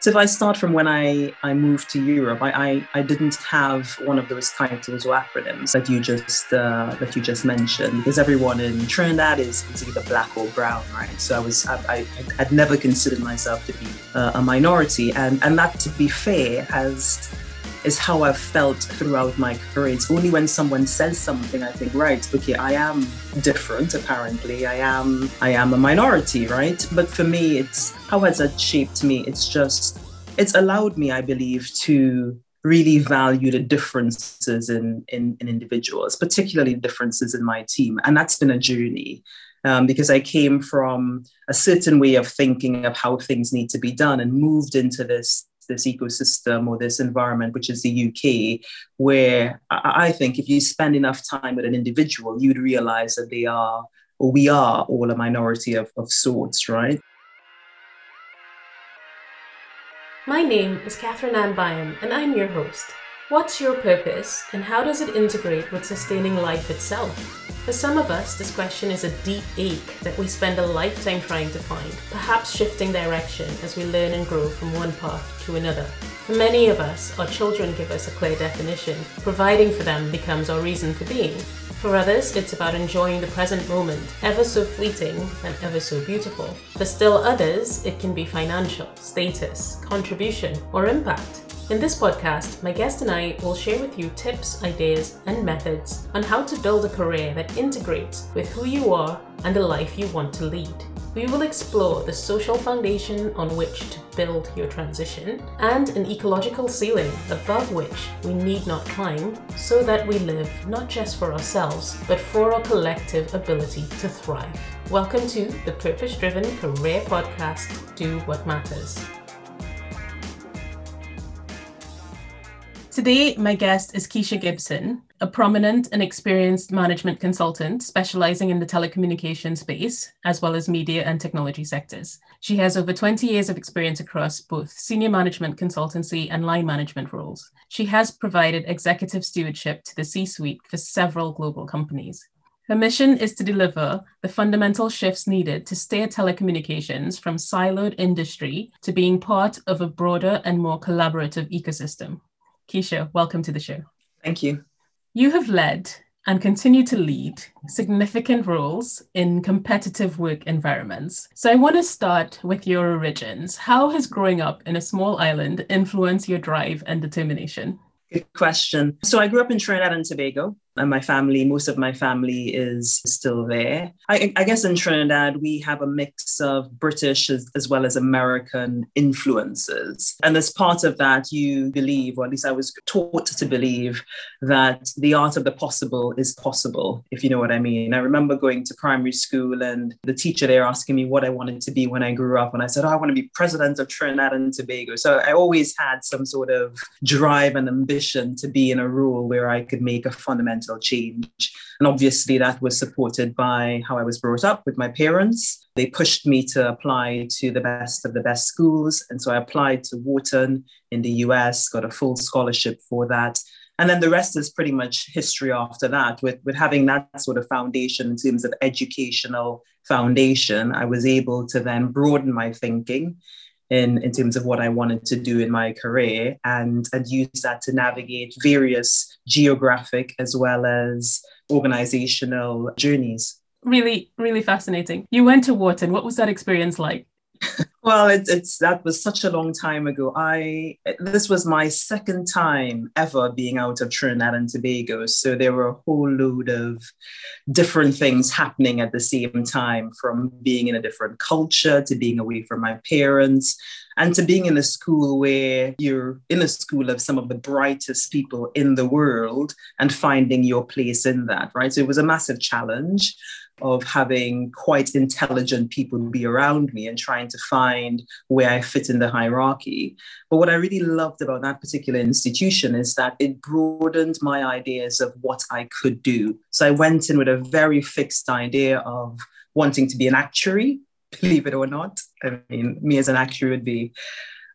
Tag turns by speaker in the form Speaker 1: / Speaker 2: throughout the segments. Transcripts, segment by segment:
Speaker 1: So if I start from when I, I moved to Europe, I, I, I didn't have one of those titles or acronyms that you just uh, that you just mentioned because everyone in Trinidad is, is either black or brown, right? So I was I, had never considered myself to be uh, a minority, and and that to be fair has is how I've felt throughout my career. It's only when someone says something I think, right, okay, I am different apparently. I am I am a minority, right? But for me it's how has that shaped me? It's just it's allowed me, I believe, to really value the differences in, in, in individuals, particularly differences in my team. And that's been a journey. Um, because I came from a certain way of thinking of how things need to be done and moved into this this ecosystem or this environment, which is the UK, where I think if you spend enough time with an individual, you'd realize that they are, or we are, all a minority of, of sorts, right?
Speaker 2: My name is Catherine Ann Byam, and I'm your host. What's your purpose, and how does it integrate with sustaining life itself? For some of us, this question is a deep ache that we spend a lifetime trying to find, perhaps shifting direction as we learn and grow from one path to another. For many of us, our children give us a clear definition. Providing for them becomes our reason for being. For others, it's about enjoying the present moment, ever so fleeting and ever so beautiful. For still others, it can be financial, status, contribution, or impact. In this podcast, my guest and I will share with you tips, ideas, and methods on how to build a career that integrates with who you are and the life you want to lead. We will explore the social foundation on which to build your transition and an ecological ceiling above which we need not climb so that we live not just for ourselves but for our collective ability to thrive. Welcome to the Purpose Driven Career Podcast Do What Matters. Today, my guest is Kysha Gibson, a prominent and experienced management consultant specializing in the telecommunications space, as well as media and technology sectors. She has over 20 years of experience across both senior management consultancy and line management roles. She has provided executive stewardship to the C suite for several global companies. Her mission is to deliver the fundamental shifts needed to steer telecommunications from siloed industry to being part of a broader and more collaborative ecosystem. Kysha, welcome to the show.
Speaker 1: Thank you.
Speaker 2: You have led and continue to lead significant roles in competitive work environments. So I want to start with your origins. How has growing up in a small island influenced your drive and determination?
Speaker 1: Good question. So I grew up in Trinidad and Tobago and my family, most of my family is still there. I, I, guess in Trinidad, we have a mix of British as, as, well as American influences. And as part of that, you believe, or at least I was taught to believe, that the art of the possible is possible, if you know what I mean. I remember going to primary school and the teacher there asking me what I wanted to be when I grew up. And I said, oh, I want to be president of Trinidad and Tobago. So I always had some sort of drive and ambition to be in a role where I could make a fundamental change. And obviously, that was supported by how I was brought up with my parents. They pushed me to apply to the best of the best schools. And so I applied to Wharton in the US, got a full scholarship for that. And then the rest is pretty much history after that. With, with having that sort of foundation in terms of educational foundation, I was able to then broaden my thinking in, in terms of what I wanted to do in my career and, and use that to navigate various geographic as well as organizational journeys.
Speaker 2: Really, really fascinating. You went to Wharton. What was that experience like?
Speaker 1: well, it, it's that was such a long time ago. I this was my second time ever being out of Trinidad and Tobago, so there were a whole load of different things happening at the same time, from being in a different culture to being away from my parents, and to being in a school where you're in a school of some of the brightest people in the world and finding your place in that. Right, so it was a massive challenge of having quite intelligent people be around me and trying to find where I fit in the hierarchy. But what I really loved about that particular institution is that it broadened my ideas of what I could do. So I went in with a very fixed idea of wanting to be an actuary, believe it or not. I mean, me as an actuary would be.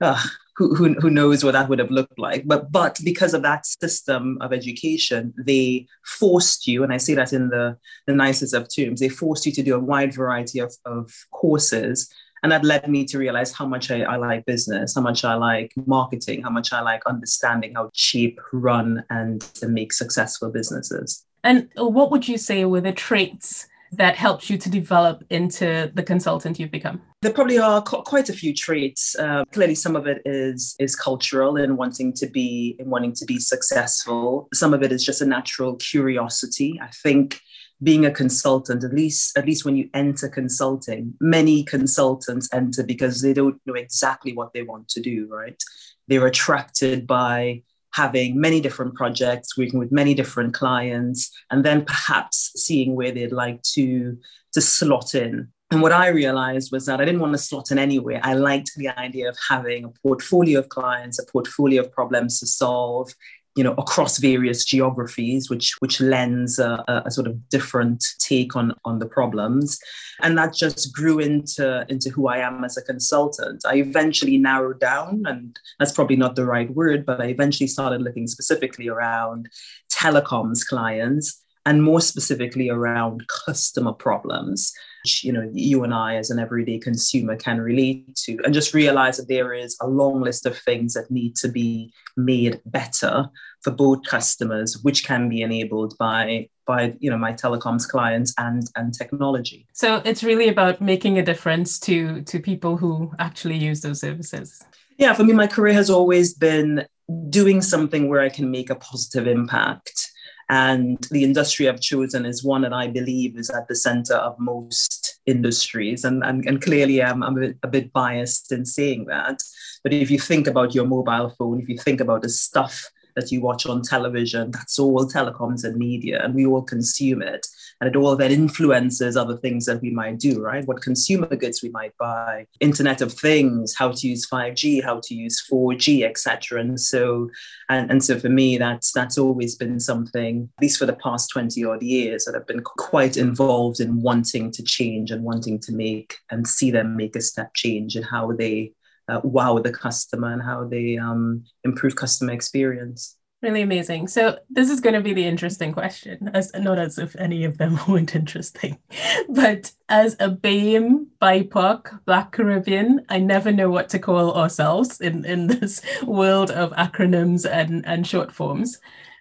Speaker 1: Uh, who, who, who knows what that would have looked like. But, but because of that system of education, they forced you, and I say that in the, the nicest of terms, they forced you to do a wide variety of, of courses And that led me to realize how much I, I like business, how much I like marketing, how much I like understanding how cheap, run, and to make successful businesses.
Speaker 2: And what would you say were the traits that helps you to develop into the consultant you've become?
Speaker 1: There probably are quite a few traits. Uh, clearly, some of it is is cultural and wanting to be and wanting to be successful. Some of it is just a natural curiosity. I think being a consultant, at least at least when you enter consulting, many consultants enter because they don't know exactly what they want to do. Right? They're attracted by having many different projects, working with many different clients, and then perhaps seeing where they'd like to, to slot in. And what I realized was that I didn't want to slot in anywhere. I liked the idea of having a portfolio of clients, a portfolio of problems to solve, you know, across various geographies, which which lends a, a, sort of different take on on the problems, and that just grew into into who I am as a consultant. I eventually narrowed down, and that's probably not the right word, but I eventually started looking specifically around telecoms clients and more specifically around customer problems which you know you and I as an everyday consumer can relate to and just realize that there is a long list of things that need to be made better for both customers which can be enabled by by you know my telecoms clients and and technology.
Speaker 2: So it's really about making a difference to to people who actually use those services.
Speaker 1: Yeah for me my career has always been doing something where i can make a positive impact and the industry I've chosen is one that I believe is at the center of most industries. And, and, and clearly, I'm, I'm a, bit, a bit biased in saying that. But if you think about your mobile phone, if you think about the stuff that you watch on television, that's all telecoms and media, and we all consume it and it all then influences other things that we might do, right? What consumer goods we might buy, Internet of Things, how to use 5G, how to use 4G, etc. And so, and, and so for me, that's that's always been something, at least for the past 20 odd years, that I've been quite involved in wanting to change and wanting to make and see them make a step change in how they uh, wow the customer and how they um, improve customer experience.
Speaker 2: Really amazing. So this is going to be the interesting question, as not as if any of them weren't interesting, but as a BAME, BIPOC, Black Caribbean, I never know what to call ourselves in, in this world of acronyms and, and short forms.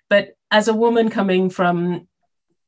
Speaker 2: But as a woman coming from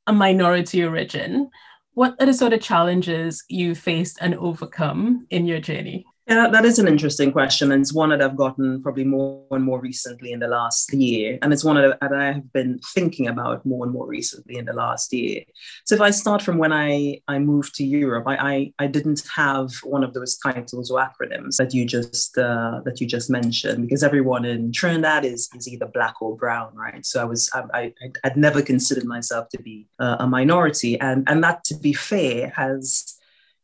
Speaker 2: a minority origin, what are the sort of challenges you faced and overcome in your journey?
Speaker 1: Yeah, that is an interesting question. And it's one that I've gotten probably more and more recently in the last year. And it's one that I have been thinking about more and more recently in the last year. So if I start from when I, I moved to Europe, I, I, I didn't have one of those titles or acronyms that you just uh, that you just mentioned, because everyone in Trinidad is, is either black or brown, right? So I was I, I, I'd never considered myself to be uh, a minority. And, and that, to be fair, has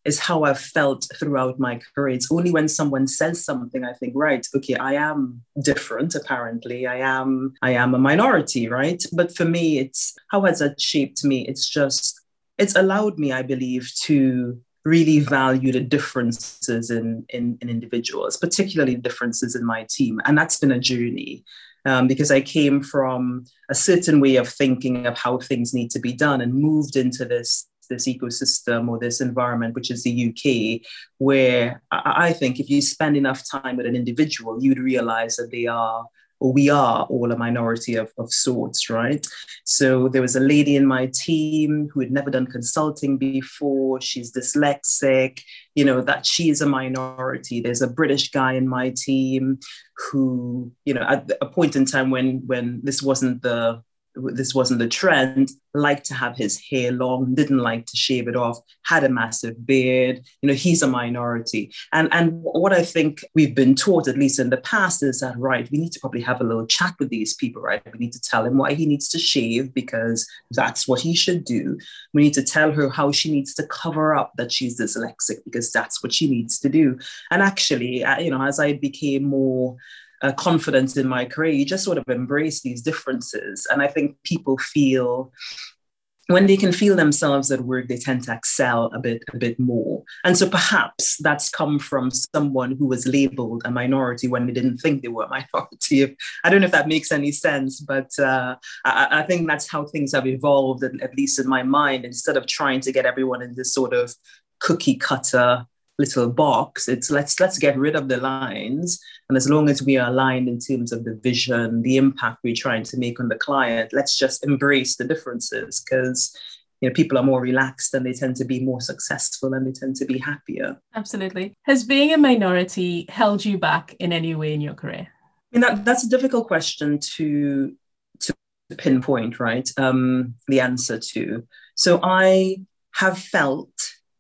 Speaker 1: is how I've felt throughout my career. It's only when someone says something, I think, right, okay, I am different, apparently. I am, I am a minority, right? But for me, it's how has that shaped me? It's just, it's allowed me, I believe, to really value the differences in, in, in individuals, particularly differences in my team. And that's been a journey. Um, because I came from a certain way of thinking of how things need to be done and moved into this this ecosystem or this environment, which is the UK, where I think if you spend enough time with an individual, you'd realize that they are or we are all a minority of, of sorts, right? So there was a lady in my team who had never done consulting before. She's dyslexic, you know, that she is a minority. There's a British guy in my team who, you know, at a point in time when when this wasn't the this wasn't the trend, liked to have his hair long, didn't like to shave it off, had a massive beard. You know, he's a minority. And, and what I think we've been taught, at least in the past, is that, right, we need to probably have a little chat with these people, right? We need to tell him why he needs to shave because that's what he should do. We need to tell her how she needs to cover up that she's dyslexic because that's what she needs to do. And actually, uh, you know, as I became more uh, confidence in my career, you just sort of embrace these differences. And I think people feel when they can feel themselves at work, they tend to excel a bit, a bit more. And so perhaps that's come from someone who was labeled a minority when they didn't think they were a minority. I don't know if that makes any sense, but uh, I, I, think that's how things have evolved, at, at least in my mind. Instead of trying to get everyone in this sort of cookie cutter little box. It's let's let's get rid of the lines. And as long as we are aligned in terms of the vision, the impact we're trying to make on the client, let's just embrace the differences because you know people are more relaxed and they tend to be more successful and they tend to be happier.
Speaker 2: Absolutely. Has being a minority held you back in any way in your career?
Speaker 1: I mean that that's a difficult question to to pinpoint, right? Um, the answer to. So I have felt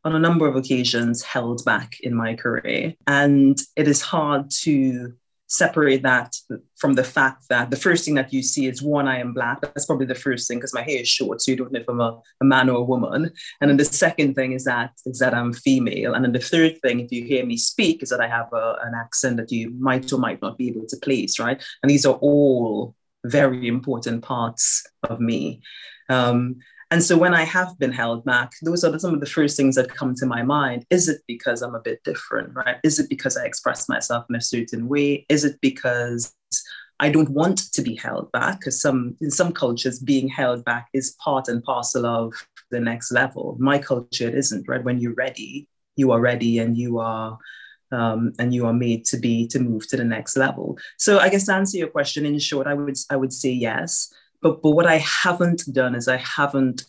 Speaker 1: on a number of occasions held back in my career. And it is hard to separate that from the fact that the first thing that you see is one, I am black. That's probably the first thing because my hair is short, so you don't know if I'm a, a, man or a woman. And then the second thing is that is that I'm female. And then the third thing, if you hear me speak, is that I have a, an accent that you might or might not be able to place, right? And these are all very important parts of me. Um, and so when I have been held back, those are some of the first things that come to my mind. Is it because I'm a bit different, right? Is it because I express myself in a certain way? Is it because I don't want to be held back? Because some in some cultures, being held back is part and parcel of the next level. My culture it isn't, right? When you're ready, you are ready and you are um, and you are made to be to move to the next level. So I guess to answer your question in short, I would I would say yes. But, but what I haven't done is I haven't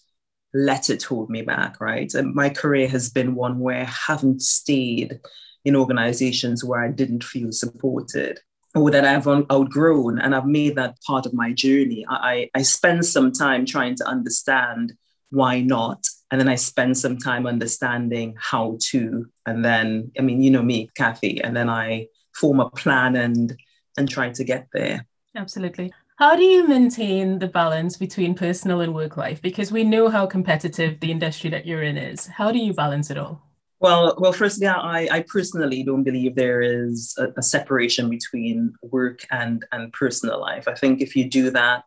Speaker 1: let it hold me back, right? And my career has been one where I haven't stayed in organizations where I didn't feel supported or that I've outgrown and I've made that part of my journey. I, I spend some time trying to understand why not. And then I spend some time understanding how to. And then, I mean, you know me, Kathy, and then I form a plan and and try to get there.
Speaker 2: Absolutely. How do you maintain the balance between personal and work life? Because we know how competitive the industry that you're in is. How do you balance it all?
Speaker 1: Well, well, firstly, I, I personally don't believe there is a, a separation between work and, and personal life. I think if you do that,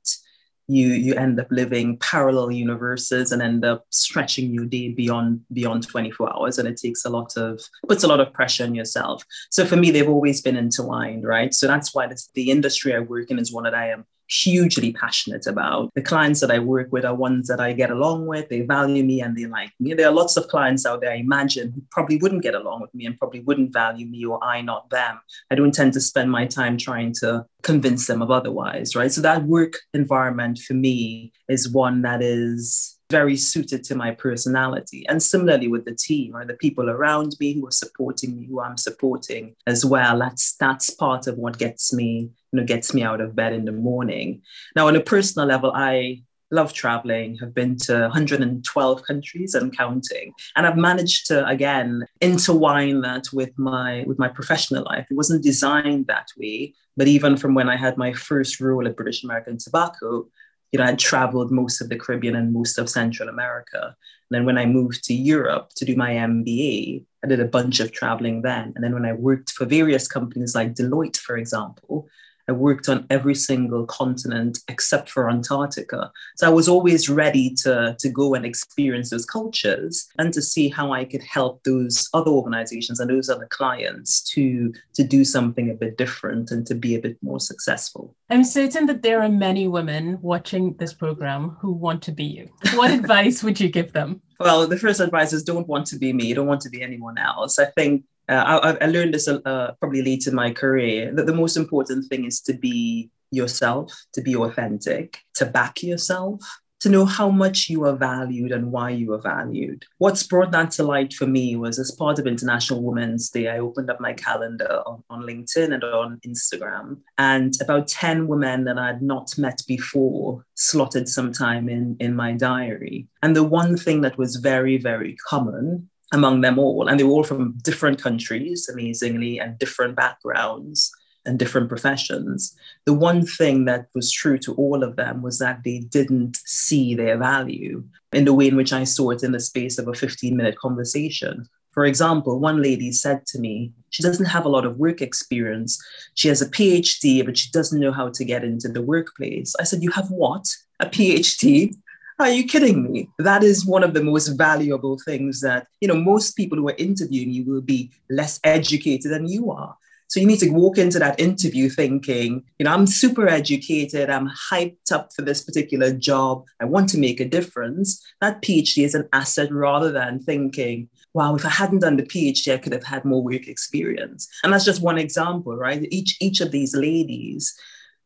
Speaker 1: you you end up living parallel universes and end up stretching your day beyond beyond 24 hours and it takes a lot of puts a lot of pressure on yourself so for me they've always been intertwined right so that's why this, the industry i work in is one that i am hugely passionate about. The clients that I work with are ones that I get along with, they value me and they like me. There are lots of clients out there, I imagine, who probably wouldn't get along with me and probably wouldn't value me or I not them. I don't tend to spend my time trying to convince them of otherwise, right? So that work environment for me is one that is very suited to my personality. And similarly with the team or the people around me who are supporting me, who I'm supporting as well. That's that's part of what gets me, you know, gets me out of bed in the morning. Now, on a personal level, I love traveling have been to 112 countries and counting and i've managed to again intertwine that with my with my professional life it wasn't designed that way but even from when i had my first role at british american tobacco you know, I'd traveled most of the Caribbean and most of Central America. And then when I moved to Europe to do my MBA, I did a bunch of traveling then. And then when I worked for various companies like Deloitte, for example, I worked on every single continent except for Antarctica. So I was always ready to, to go and experience those cultures and to see how I could help those other organizations and those other clients to, to do something a bit different and to be a bit more successful.
Speaker 2: I'm certain that there are many women watching this program who want to be you. What advice would you give them?
Speaker 1: Well, the first advice is don't want to be me, don't want to be anyone else. I think I, I, learned this uh, probably late in my career that the most important thing is to be yourself, to be authentic, to back yourself, to know how much you are valued and why you are valued. What's brought that to light for me was as part of International Women's Day, I opened up my calendar on, on LinkedIn and on Instagram, and about 10 women that I had not met before slotted some time in, in my diary. And the one thing that was very, very common among them all. And they were all from different countries, amazingly, and different backgrounds and different professions. The one thing that was true to all of them was that they didn't see their value in the way in which I saw it in the space of a 15 minute conversation. For example, one lady said to me, she doesn't have a lot of work experience. She has a PhD, but she doesn't know how to get into the workplace. I said, You have what? A PhD? Are you kidding me? That is one of the most valuable things that, you know, most people who are interviewing you will be less educated than you are. So you need to walk into that interview thinking, you know, I'm super educated, I'm hyped up for this particular job, I want to make a difference. That PhD is an asset rather than thinking, wow, if I hadn't done the PhD, I could have had more work experience. And that's just one example, right? Each each of these ladies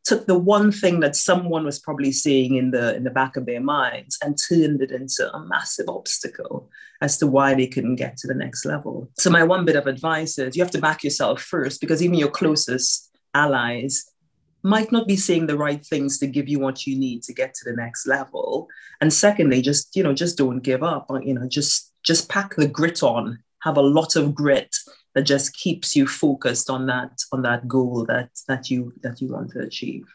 Speaker 1: took the one thing that someone was probably seeing in the in the back of their minds and turned it into a massive obstacle as to why they couldn't get to the next level. So my one bit of advice is you have to back yourself first because even your closest allies might not be saying the right things to give you what you need to get to the next level. And secondly, just you know, just don't give up. You know, just just pack the grit on. Have a lot of grit that just keeps you focused on that on that goal that that you that you want to achieve.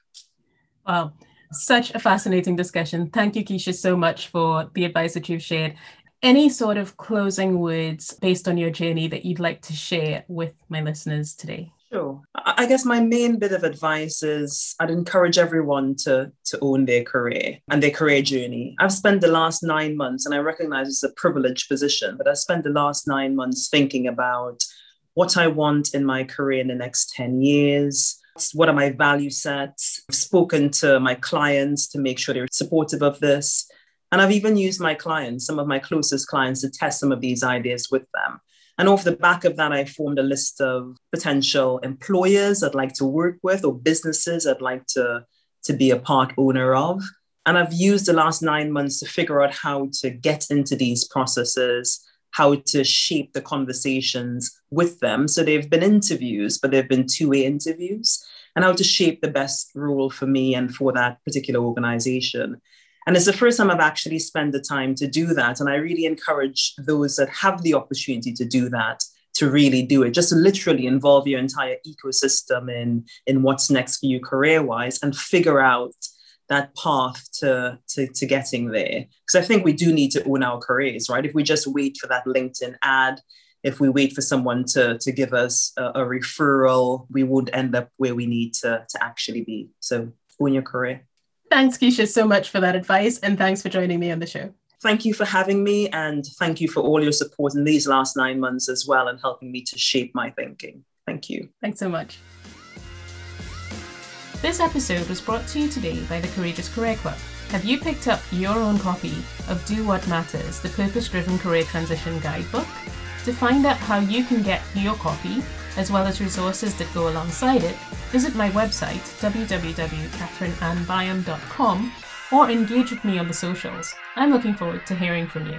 Speaker 2: Wow. Such a fascinating discussion. Thank you Kysha so much for the advice that you've shared. Any sort of closing words based on your journey that you'd like to share with my listeners today
Speaker 1: Sure. I guess my main bit of advice is I'd encourage everyone to, to own their career and their career journey. I've spent the last nine months, and I recognize it's a privileged position, but I've spent the last nine months thinking about what I want in my career in the next 10 years. What are my value sets? I've spoken to my clients to make sure they're supportive of this. And I've even used my clients, some of my closest clients, to test some of these ideas with them. And off the back of that, I formed a list of potential employers I'd like to work with or businesses I'd like to, to be a part owner of. And I've used the last nine months to figure out how to get into these processes how to shape the conversations with them. So they've been interviews, but they've been two way interviews, and how to shape the best role for me and for that particular organization. And it's the first time I've actually spent the time to do that. And I really encourage those that have the opportunity to do that to really do it, just literally involve your entire ecosystem in, in what's next for you career wise and figure out that path to, to, to getting there. Because I think we do need to own our careers, right? If we just wait for that LinkedIn ad, if we wait for someone to, to give us a, a referral, we won't end up where we need to, to actually be. So own your career.
Speaker 2: Thanks, Kysha, so much for that advice. And thanks for joining me on the show.
Speaker 1: Thank you for having me. And thank you for all your support in these last nine months as well and helping me to shape my thinking. Thank you.
Speaker 2: Thanks so much. This episode was brought to you today by the Courageous Career Club. Have you picked up your own copy of Do What Matters, the purpose driven career transition guidebook? To find out how you can get your copy, as well as resources that go alongside it, visit my website www.catherineannbyam.com or engage with me on the socials. I'm looking forward to hearing from you.